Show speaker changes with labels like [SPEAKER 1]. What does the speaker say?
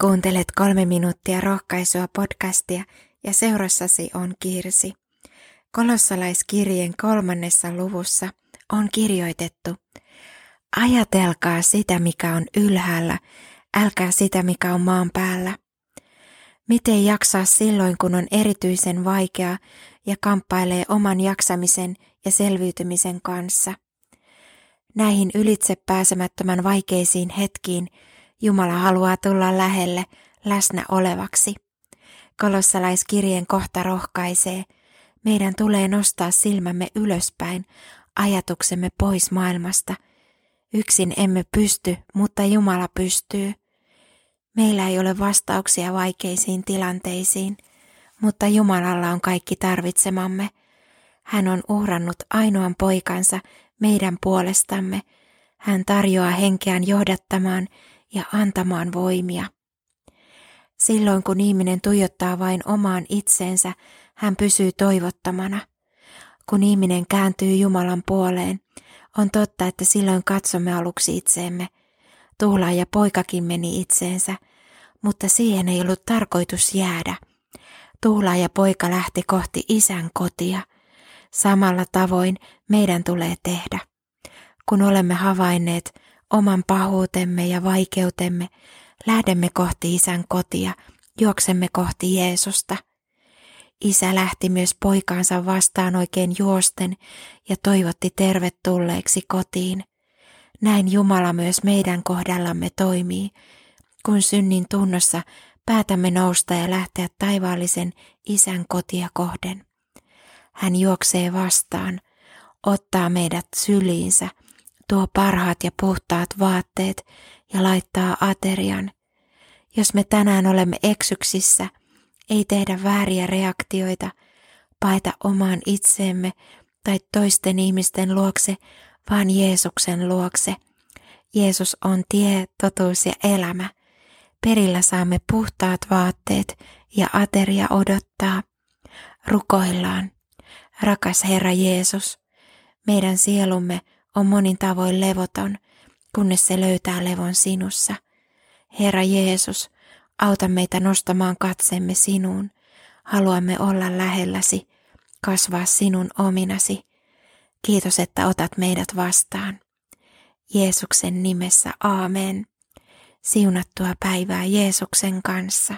[SPEAKER 1] Kuuntelet kolme minuuttia rohkaisua podcastia ja seurassasi on Kirsi. Kolossalaiskirjeen kolmannessa luvussa on kirjoitettu, Ajatelkaa sitä, mikä on ylhäällä, älkää sitä, mikä on maan päällä. Miten jaksaa silloin, kun on erityisen vaikea ja kamppailee oman jaksamisen ja selviytymisen kanssa? Näihin ylitse pääsemättömän vaikeisiin hetkiin Jumala haluaa tulla lähelle läsnä olevaksi. Kolossalaiskirjeen kohta rohkaisee, meidän tulee nostaa silmämme ylöspäin, ajatuksemme pois maailmasta. Yksin emme pysty, mutta Jumala pystyy. Meillä ei ole vastauksia vaikeisiin tilanteisiin, mutta Jumalalla on kaikki tarvitsemamme. Hän on uhrannut ainoan poikansa meidän puolestamme. Hän tarjoaa henkeään johdattamaan ja antamaan voimia. Silloin kun ihminen tuijottaa vain omaan itseensä, hän pysyy toivottamana. Kun ihminen kääntyy Jumalan puoleen, on totta, että silloin katsomme aluksi itseemme. ja poikakin meni itseensä, mutta siihen ei ollut tarkoitus jäädä. ja poika lähti kohti isän kotia. Samalla tavoin meidän tulee tehdä. Kun olemme havainneet oman pahuutemme ja vaikeutemme, lähdemme kohti isän kotia, juoksemme kohti Jeesusta. Isä lähti myös poikaansa vastaan oikein juosten ja toivotti tervetulleeksi kotiin. Näin Jumala myös meidän kohdallamme toimii, kun synnin tunnossa päätämme nousta ja lähteä taivaallisen isän kotia kohden. Hän juoksee vastaan, ottaa meidät syliinsä – tuo parhaat ja puhtaat vaatteet ja laittaa aterian. Jos me tänään olemme eksyksissä, ei tehdä vääriä reaktioita, paeta omaan itseemme tai toisten ihmisten luokse, vaan Jeesuksen luokse. Jeesus on tie, totuus ja elämä. Perillä saamme puhtaat vaatteet ja ateria odottaa. Rukoillaan. Rakas Herra Jeesus, meidän sielumme on monin tavoin levoton, kunnes se löytää levon sinussa. Herra Jeesus, auta meitä nostamaan katsemme sinuun. Haluamme olla lähelläsi, kasvaa sinun ominasi. Kiitos, että otat meidät vastaan. Jeesuksen nimessä aamen. Siunattua päivää Jeesuksen kanssa.